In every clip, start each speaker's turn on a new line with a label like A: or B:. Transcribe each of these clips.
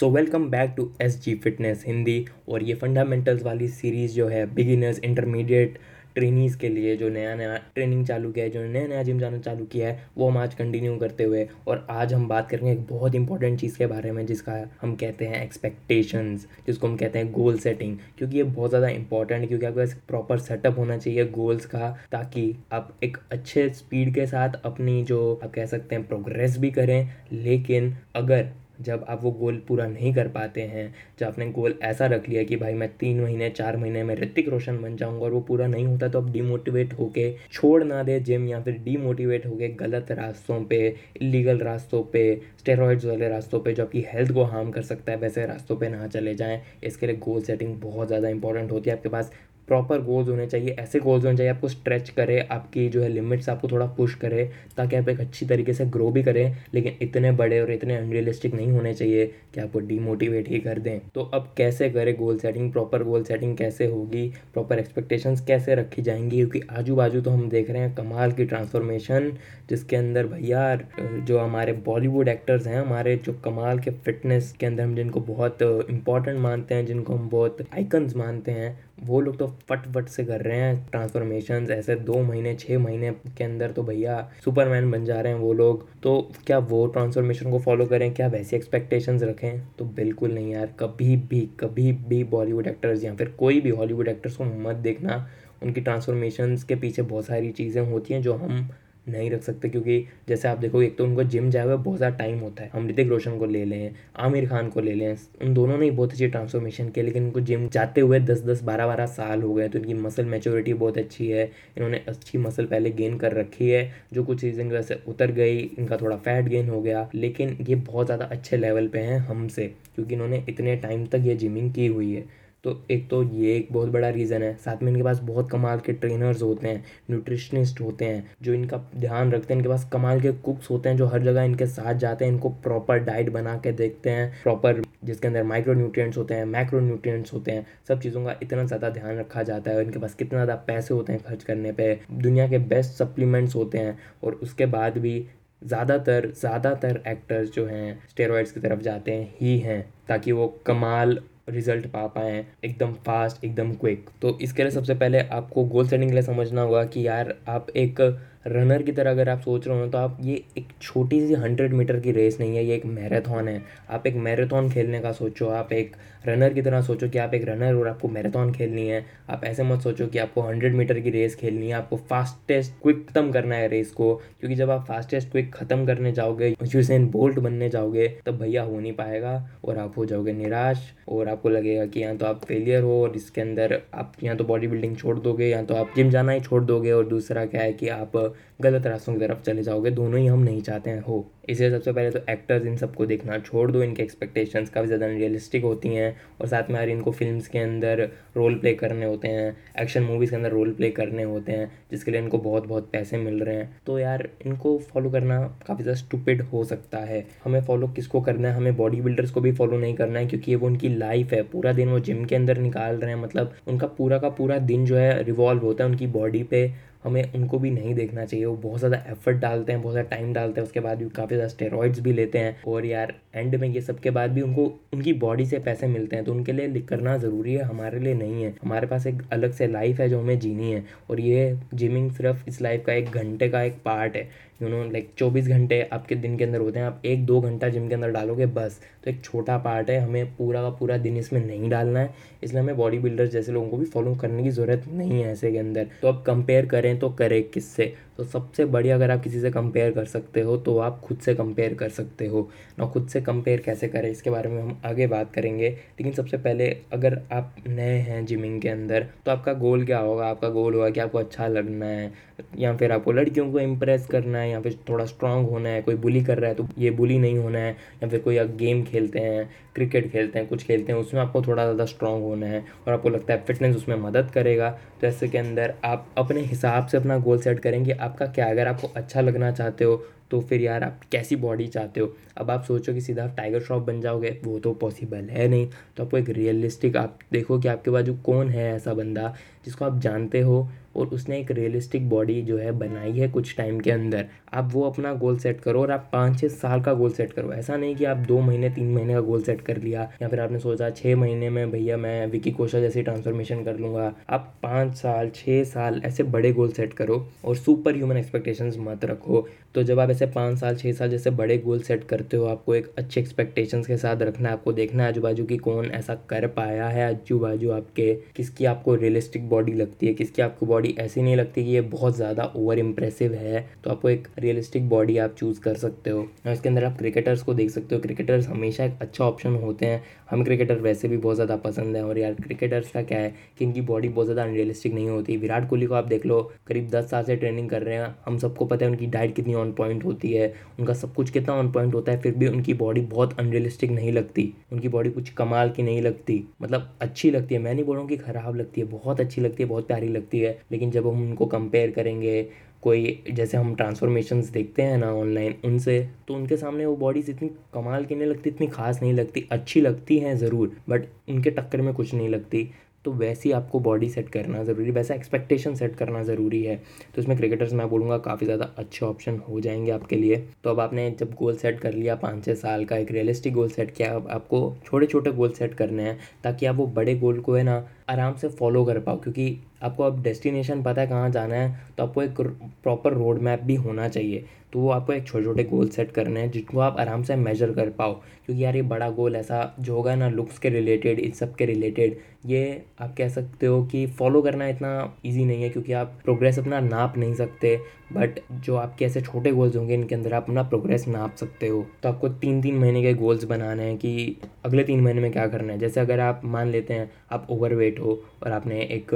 A: So welcome back to S G fitness Hindi और ये fundamentals वाली सीरीज़ जो है बिगिनर्स इंटरमीडिएट ट्रेनीज़ के लिए जो नया नया ट्रेनिंग चालू किया है, जो नया नया जिम जाना चालू किया है, वो हम आज कंटिन्यू करते हुए और आज हम बात करेंगे एक बहुत इंपॉर्टेंट चीज़ के बारे में जिसका हम कहते हैं एक्सपेक्टेशंस जिसको हम कहते हैं गोल सेटिंग क्योंकि ये बहुत ज़्यादा इंपॉर्टेंट है, क्योंकि आपके पास प्रॉपर सेटअप होना चाहिए गोल्स का, ताकि आप एक अच्छे स्पीड के साथ अपनी जो आप कह सकते हैं प्रोग्रेस भी करें। लेकिन अगर जब आप वो गोल पूरा नहीं कर पाते हैं, जब आपने गोल ऐसा रख लिया कि भाई मैं तीन महीने, चार महीने में ऋतिक रोशन बन जाऊँगा और वो पूरा नहीं होता तो आप डिमोटिवेट होके छोड़ ना दे जिम या फिर डीमोटिवेट होके गलत रास्तों पे इलीगल रास्तों पे स्टेरॉइड्स वाले रास्तों पे जो आपकी हेल्थ को हार्म कर सकता है, वैसे रास्तों पे ना चले जाएँ। इसके लिए गोल सेटिंग बहुत ज़्यादा इंपॉर्टेंट होती है। आपके पास प्रॉपर गोल्स होने चाहिए, ऐसे गोल्स होने चाहिए, आपको स्ट्रेच करे, आपकी जो है लिमिट्स आपको थोड़ा पुश करे, ताकि आप एक अच्छी तरीके से ग्रो भी करें, लेकिन इतने बड़े और इतने अनरियलिस्टिक नहीं होने चाहिए कि आपको डीमोटिवेट ही कर दें। तो अब कैसे करें goal setting proper goal setting कैसे होगी प्रॉपर एक्सपेक्टेशन कैसे रखी जाएँगी, क्योंकि आजू बाजू तो हम देख रहे हैं कमाल की ट्रांसफॉर्मेशन जिसके अंदर भैया, जो हमारे बॉलीवुड एक्टर्स हैं, हमारे जो कमाल के फिटनेस के अंदर हम जिनको बहुत इंपॉर्टेंट मानते हैं, जिनको हम बहुत आइकन्स मानते हैं वो लोग तो फट फट से कर रहे हैं ट्रांसफॉर्मेशन ऐसे दो महीने छः महीने के अंदर तो भैया सुपरमैन बन जा रहे हैं वो लोग। तो क्या वो ट्रांसफॉर्मेशन को फॉलो करें? क्या वैसी एक्सपेक्टेशन रखें? तो बिल्कुल नहीं यार। कभी भी कभी भी बॉलीवुड एक्टर्स या फिर कोई भी हॉलीवुड एक्टर्स को मत देखना। उनकी ट्रांसफॉर्मेशन के पीछे बहुत सारी चीज़ें होती हैं जो हम नहीं रख सकते क्योंकि जैसे आप देखो एक तो उनको जिम जाए हुए बहुत ज़्यादा टाइम होता है। हम ऋतिक रोशन को ले लें, आमिर खान को ले लें, उन दोनों ने बहुत अच्छी ट्रांसफॉर्मेशन किया लेकिन उनको जिम जाते हुए दस दस, बारह बारह साल हो गए तो इनकी मसल मेच्योरिटी बहुत अच्छी है। इन्होंने अच्छी मसल पहले गेन कर रखी है, जो कुछ चीज़ें की वजह से उतर गई, इनका थोड़ा फैट गेन हो गया, लेकिन ये बहुत ज़्यादा अच्छे लेवल पर हैं हमसे, क्योंकि इन्होंने इतने टाइम तक ये जिमिंग की हुई है। तो एक तो ये एक बहुत बड़ा रीज़न है। साथ में इनके पास बहुत कमाल के ट्रेनर्स होते हैं न्यूट्रिशनिस्ट होते हैं, जो इनका ध्यान रखते हैं। इनके पास कमाल के कुक्स होते हैं जो हर जगह इनके साथ जाते हैं, इनको प्रॉपर डाइट बना के देखते हैं प्रॉपर जिसके अंदर माइक्रो न्यूट्रिएंट्स होते हैं माइक्रो न्यूट्रिएंट्स होते हैं, सब चीज़ों का इतना ज़्यादा ध्यान रखा जाता है और इनके पास कितना ज़्यादा पैसे होते हैं खर्च करने पर दुनिया के बेस्ट सप्लीमेंट्स होते हैं और उसके बाद भी ज़्यादातर ज़्यादातर एक्टर्स जो हैं स्टेरॉइड्स की तरफ़ जाते हैं, ही हैं, ताकि वो कमाल रिज़ल्ट पा पाएँ एकदम फास्ट, एकदम क्विक। तो इसके लिए सबसे पहले आपको गोल सेटिंग के लिए समझना होगा कि यार आप एक रनर की तरह अगर आप सोच रहे हो तो आप ये एक छोटी सी हंड्रेड मीटर की रेस नहीं है, ये एक मैराथन है। आप एक मैराथन खेलने का सोचो, आप एक रनर की तरह सोचो कि आप एक रनर और आपको मैराथन खेलनी है। आप ऐसे मत सोचो कि आपको हंड्रेड मीटर की रेस खेलनी है, आपको फास्टेस्ट क्विक ख़त्म करना है रेस को। क्योंकि जब आप फास्टेस्ट क्विक ख़त्म करने जाओगे यूसेन बोल्ट बनने जाओगे, तब भैया हो नहीं पाएगा और आप हो जाओगे निराश और आपको लगेगा कि यहाँ तो आप फेलियर हो और इसके अंदर आप यहाँ तो बॉडी बिल्डिंग छोड़ दोगे या तो आप जिम जाना ही छोड़ दोगे और दूसरा क्या है कि आप pessoa. गलत रास्तों की तरफ़ चले जाओगे, दोनों ही हम नहीं चाहते हैं, हो। इसलिए सबसे पहले तो एक्टर्स इन सबको देखना छोड़ दो, इनके एक्सपेक्टेशंस काफ़ी ज़्यादा रियलिस्टिक होती हैं और साथ में यार इनको फिल्म्स के अंदर रोल प्ले करने होते हैं एक्शन मूवीज़ के अंदर रोल प्ले करने होते हैं, जिसके लिए इनको बहुत बहुत पैसे मिल रहे हैं। तो यार, इनको फॉलो करना काफ़ी ज़्यादा स्टूपिड हो सकता है। हमें फॉलो किसको करना है? हमें बॉडी बिल्डर्स को भी फॉलो नहीं करना है, क्योंकि ये वो उनकी लाइफ है। पूरा दिन वो जिम के अंदर निकाल रहे हैं मतलब उनका पूरा का पूरा दिन जो है रिवॉल्व होता है उनकी बॉडी पे। हमें उनको भी नहीं देखना चाहिए। वो बहुत ज़्यादा एफर्ट डालते हैं, बहुत ज़्यादा टाइम डालते हैं, उसके बाद भी काफ़ी ज़्यादा स्टेरॉइड्स भी लेते हैं। और यार एंड में ये सब के बाद भी उनको, उनकी बॉडी से पैसे मिलते हैं तो उनके लिए करना ज़रूरी है, हमारे लिए नहीं है। हमारे पास एक अलग से लाइफ है जो हमें जीनी है। और ये जिमिंग सिर्फ़ इस लाइफ का एक घंटे का एक पार्ट है। यू नो लाइक चौबीस घंटे आपके दिन के अंदर होते हैं, आप एक दो घंटा जिम के अंदर डालोगे, बस। तो एक छोटा पार्ट है, हमें पूरा का पूरा दिन इसमें नहीं डालना है। इसलिए हमें बॉडी बिल्डर्स जैसे लोगों को भी फॉलो करने की ज़रूरत नहीं है ऐसे के अंदर। तो आप कंपेयर करें तो करें किससे? तो सबसे बढ़िया अगर आप किसी से कंपेयर कर सकते हो तो आप खुद से कंपेयर कर सकते हो। ना खुद से कंपेयर कैसे करें, इसके बारे में हम आगे बात करेंगे। लेकिन सबसे पहले अगर आप नए हैं जिमिंग के अंदर तो आपका गोल क्या होगा? आपका गोल होगा कि आपको अच्छा लगना है, या फिर आपको लड़कियों को इम्प्रेस करना है या फिर थोड़ा स्ट्रांग होना है, कोई बुली कर रहा है तो ये बुली नहीं होना है, या फिर कोई गेम खेलते हैं क्रिकेट खेलते हैं, कुछ खेलते हैं, उसमें आपको थोड़ा ज़्यादा स्ट्रांग होना है और आपको लगता है फिटनेस उसमें मदद करेगा। तो ऐसे के अंदर आप अपने हिसाब से अपना गोल सेट करेंगे आपका क्या, अगर आपको अच्छा लगना चाहते हो तो फिर यार आप कैसी बॉडी चाहते हो? अब आप सोचो कि सीधा आप टाइगर श्रॉफ बन जाओगे, वो तो पॉसिबल है नहीं। तो आपको एक रियलिस्टिक आप देखो कि आपके बाजू कौन है ऐसा बंदा जिसको आप जानते हो और उसने एक रियलिस्टिक बॉडी जो है बनाई है कुछ टाइम के अंदर। आप वो अपना गोल सेट करो और आप पाँच छः साल का गोल सेट करो। ऐसा नहीं कि आप दो महीने, तीन महीने का गोल सेट कर लिया या फिर आपने सोचा छः महीने में भैया मैं विकी कोशा जैसी ट्रांसफॉर्मेशन कर लूँगा। आप पाँच साल छः साल ऐसे बड़े गोल सेट करो और सुपर ह्यूमन एक्सपेक्टेशंस मत रखो। तो जब आप ऐसे पाँच साल छः साल जैसे बड़े गोल सेट करते हो, आपको एक अच्छे एक्सपेक्टेशंस के साथ रखना है, आपको देखना है आजू बाजू की कौन ऐसा कर पाया है आजू बाजू आपके, किसकी आपको रियलिस्टिक बॉडी लगती है, किसकी आपको बॉडी ऐसी नहीं लगती कि ये बहुत ज़्यादा ओवर इम्प्रेसिव है तो आपको एक रियलिस्टिक बॉडी आप चूज़ कर सकते हो। और इसके अंदर आप क्रिकेटर्स को देख सकते हो क्रिकेटर्स हमेशा एक अच्छा ऑप्शन होते हैं हम क्रिकेटर वैसे भी बहुत ज़्यादा पसंद है और यार क्रिकेटर्स का क्या है कि इनकी बॉडी बहुत ज़्यादा अनरियलिस्टिक नहीं होती। विराट कोहली को आप देख लो, करीब दस साल से ट्रेनिंग कर रहे हैं। हम सबको पता है उनकी डाइट कितनी ऑन पॉइंट होती है। उनका सब कुछ कितना ऑन पॉइंट होता है, फिर भी उनकी बॉडी बहुत अनरियलिस्टिक नहीं लगती। उनकी बॉडी कुछ कमाल की नहीं लगती। मतलब अच्छी लगती है। मैं नहीं बोल रहा हूँ कि ख़राब लगती है। बहुत अच्छी लगती है, बहुत प्यारी लगती है। लेकिन जब हम उनको कंपेयर करेंगे कोई जैसे हम ट्रांसफॉर्मेशंस देखते हैं ना ऑनलाइन उनसे तो उनके सामने वो बॉडीज़ इतनी कमाल की नहीं लगती, इतनी खास नहीं लगती, अच्छी लगती हैं ज़रूर बट उनके टक्कर में कुछ नहीं लगती। तो वैसी आपको बॉडी सेट करना ज़रूरी, वैसा एक्सपेक्टेशन सेट करना ज़रूरी है। तो इसमें क्रिकेटर्स मैं बोलूँगा काफ़ी ज़्यादा अच्छे ऑप्शन हो जाएँगे आपके लिए। तो अब आपने जब गोल सेट कर लिया पाँच छः साल का, एक रियलिस्टिक गोल सेट किया, अब आपको छोटे छोटे गोल सेट करने हैं, ताकि आप वो बड़े गोल को है ना, आराम से फॉलो कर पाओ, क्योंकि आपको अब डेस्टिनेशन पता है कहाँ जाना है तो आपको एक प्रॉपर रोड मैप भी होना चाहिए। तो वो आपको एक छोटे छोटे गोल सेट करने हैं, जिनको आप आराम से मेजर कर पाओ। क्योंकि यार ये बड़ा गोल ऐसा जो होगा ना लुक्स के रिलेटेड इन सब के रिलेटेड ये आप कह सकते हो कि फॉलो करना इतना ईजी नहीं है, क्योंकि आप प्रोग्रेस अपना नाप नहीं सकते। बट जो आपके ऐसे छोटे गोल्स होंगे, इनके अंदर आप अपना प्रोग्रेस नाप सकते हो। तो आपको तीन तीन महीने के गोल्स बनाने हैं कि अगले तीन महीने में क्या करना है। जैसे अगर आप मान लेते हैं, आप ओवरवेट हो और आपने एक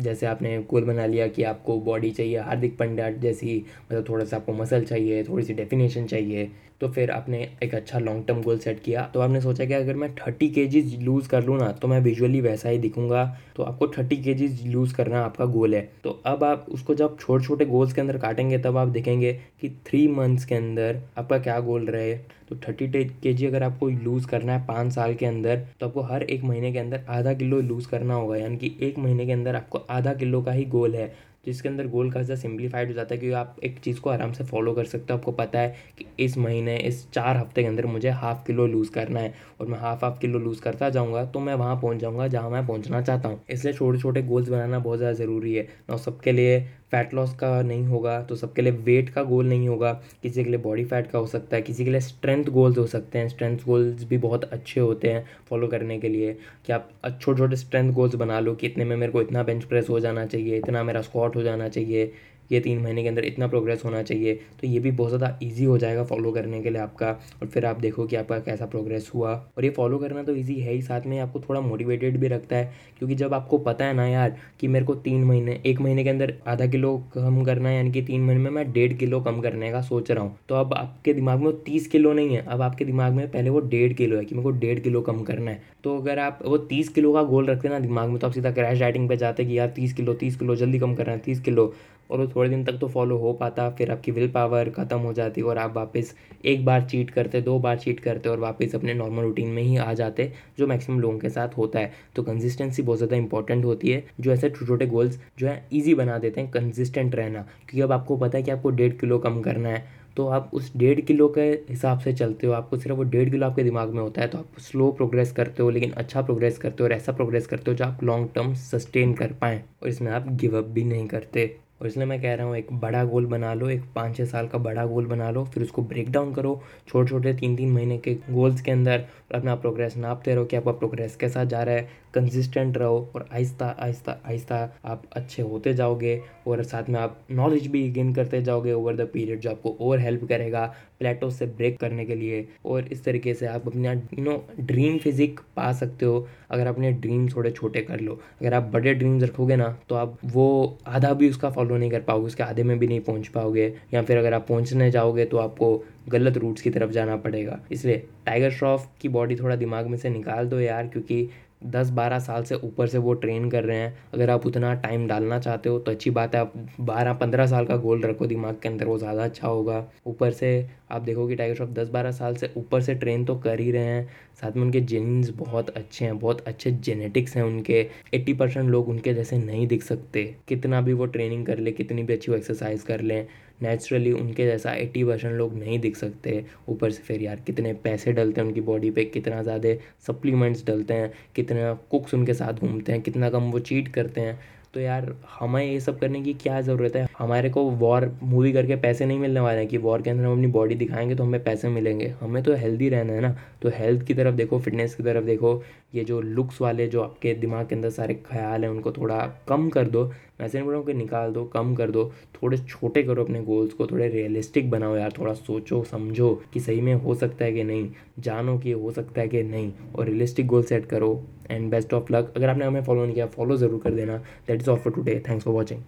A: जैसे आपने गोल बना लिया कि आपको बॉडी चाहिए, हार्दिक पंड्या जैसी मतलब थोड़ा सा आपको मसल चाहिए, थोड़ी सी डेफिनेशन चाहिए। तो फिर आपने एक अच्छा लॉन्ग टर्म गोल सेट किया। तो आपने सोचा कि अगर मैं थर्टी के लूज़ कर लूँ ना तो मैं विजुअली वैसा ही दिखूँगा। तो आपको थर्टी के लूज़ करना आपका गोल है। तो अब आप उसको जब छोटे छोटे गोल्स के अंदर काटेंगे, तब आप देखेंगे कि थ्री मंथ्स के अंदर आपका क्या गोल रहे। तो थर्टी के जी अगर आपको लूज़ करना है पाँच साल के अंदर तो आपको हर एक महीने के अंदर आधा किलो लूज़ करना होगा। यानी कि एक महीने के अंदर आपको आधा किलो का ही गोल है। जिसके अंदर गोल खासा सिंप्लीफाइड हो जाता है क्योंकि आप एक चीज़ को आराम से फॉलो कर सकते हो। आपको पता है कि इस महीने, इस चार हफ़्ते के अंदर मुझे हाफ़ किलो लूज़ करना है और मैं हाफ़ हाफ़ किलो लूज़ करता जाऊँगा तो मैं वहाँ पहुँच जाऊँगा जहाँ मैं पहुँचना चाहता हूँ। इसलिए छोटे छोटे गोल्स बनाना बहुत ज़्यादा ज़रूरी है। ना सबके लिए फैट लॉस का नहीं होगा तो सबके लिए वेट का गोल नहीं होगा। किसी के लिए बॉडी फैट का हो सकता है, किसी के लिए स्ट्रेंथ गोल्स हो सकते हैं। स्ट्रेंथ गोल्स भी बहुत अच्छे होते हैं फॉलो करने के लिए। कि आप छोटे छोटे स्ट्रेंथ गोल्स बना लो कि इतने में मेरे को इतना बेंच प्रेस हो जाना चाहिए, इतना मेरा स्क्वाट हो जाना चाहिए। ये तीन महीने के अंदर इतना प्रोग्रेस होना चाहिए तो ये भी बहुत ज़्यादा ईजी हो जाएगा फॉलो करने के लिए आपका। और फिर आप देखो कि आपका कैसा प्रोग्रेस हुआ। और ये फॉलो करना तो ईजी है ही, साथ में आपको थोड़ा मोटिवेटेड भी रखता है, क्योंकि जब आपको पता है ना यार कि मेरे को तीन महीने, एक महीने के अंदर आधा किलो कम करना है, यानी कि तीन महीने में मैं डेढ़ किलो कम करने का सोच रहा हूँ तो अब आपके दिमाग में तीस किलो नहीं है, अब आपके दिमाग में पहले वो डेढ़ किलो है कि मेरे को डेढ़ किलो कम करना है। तो अगर आप वो तीस किलो का गोल रखते ना दिमाग में तो आप सीधा क्रैश डाइटिंग पे जाते कि यार तीस किलो तीस किलो, जल्दी कम करना है, तीस किलो। और वो थोड़े दिन तक तो फॉलो हो पाता, फिर आपकी विल पावर ख़त्म हो जाती और आप वापस एक बार चीट करते, दो बार चीट करते और वापस अपने नॉर्मल रूटीन में ही आ जाते, जो मैक्सिमम लोगों के साथ होता है। तो कंसिस्टेंसी बहुत ज़्यादा इंपॉर्टेंट होती है। जो ऐसे छोटे छोटे गोल्स जो है ईजी बना देते हैं कंसिस्टेंट रहना। क्योंकि अब आपको पता है कि आपको डेढ़ किलो कम करना है। तो आप उस डेढ़ किलो के हिसाब से चलते हो। आपको सिर्फ़ वो डेढ़ किलो आपके दिमाग में होता है तो आप स्लो प्रोग्रेस करते हो, लेकिन अच्छा प्रोग्रेस करते हो और ऐसा प्रोग्रेस करते हो जो आप लॉन्ग टर्म सस्टेन कर पाएँ। और इसमें आप गिव अप भी नहीं करते। और इसलिए मैं कह रहा हूँ, एक बड़ा गोल बना लो, एक पाँच छः साल का बड़ा गोल बना लो, फिर उसको ब्रेक डाउन करो छोटे छोटे तीन तीन महीने के गोल्स के अंदर अपना प्रोग्रेस नापते रहो कि आपका प्रोग्रेस कैसा जा रहा है कंसिस्टेंट रहो, और आहिस्ता आहिस्ता आहिस्ता आप अच्छे होते जाओगे, और साथ में आप नॉलेज भी गेन करते जाओगे ओवर द पीरियड जो आपको और हेल्प करेगा प्लेटो से ब्रेक करने के लिए और इस तरीके से आप अपना यू नो ड्रीम फिजिक पा सकते हो, अगर अपने ड्रीम थोड़े छोटे कर लो। अगर आप बड़े ड्रीम्स रखोगे ना तो आप वो आधा भी उसका फॉलो नहीं कर पाओगे, उसके आधे में भी नहीं पहुँच पाओगे। या फिर अगर आप पहुँचने जाओगे तो आपको गलत रूट्स की तरफ़ जाना पड़ेगा। इसलिए टाइगर श्रॉफ की बॉडी थोड़ा दिमाग में से निकाल दो यार, क्योंकि दस बारह साल से ऊपर से वो ट्रेन कर रहे हैं। अगर आप उतना टाइम डालना चाहते हो तो अच्छी बात है, आप बारह पंद्रह साल का गोल रखो दिमाग के अंदर, वो ज़्यादा अच्छा होगा। ऊपर से आप देखो कि टाइगर श्रॉफ दस बारह साल से ऊपर से ट्रेन तो कर ही रहे हैं। साथ में उनके जीन्स बहुत अच्छे हैं, बहुत अच्छे जेनेटिक्स हैं उनके। एट्टी परसेंट लोग उनके जैसे नहीं दिख सकते। कितना भी वो ट्रेनिंग कर ले, कितनी भी अच्छी वो एक्सरसाइज कर लें नेचुरली उनके जैसा एट्टी परसेंट लोग नहीं दिख सकते। ऊपर से फिर यार कितने पैसे डलते हैं उनकी बॉडी पे, कितना ज़्यादा सप्लीमेंट्स डलते हैं, कितना कुक्स उनके साथ घूमते हैं, कितना कम वो चीट करते हैं। तो यार, हमें ये सब करने की क्या ज़रूरत है? हमारे को वॉर मूवी करके पैसे नहीं मिलने वाले हैं कि वॉर के अंदर हम अपनी बॉडी दिखाएँगे तो हमें पैसे मिलेंगे। हमें तो हेल्दी रहना है ना। तो हेल्थ की तरफ़ देखो फिटनेस की तरफ़ देखो, ये जो लुक्स वाले जो आपके दिमाग के अंदर सारे ख्याल हैं, उनको थोड़ा कम कर दो। मैं ऐसे नहीं बोल रहा हूँ कि निकाल दो, कम कर दो। थोड़े छोटे करो अपने गोल्स को, थोड़े रियलिस्टिक बनाओ यार। थोड़ा सोचो, समझो कि सही में हो सकता है कि नहीं। जानो कि हो सकता है कि नहीं। और रियलिस्टिक गोल सेट करो। एंड बेस्ट ऑफ़ लक अगर आपने हमें फॉलो नहीं किया फॉलो ज़रूर कर देना। That that is all for today. Thanks for watching.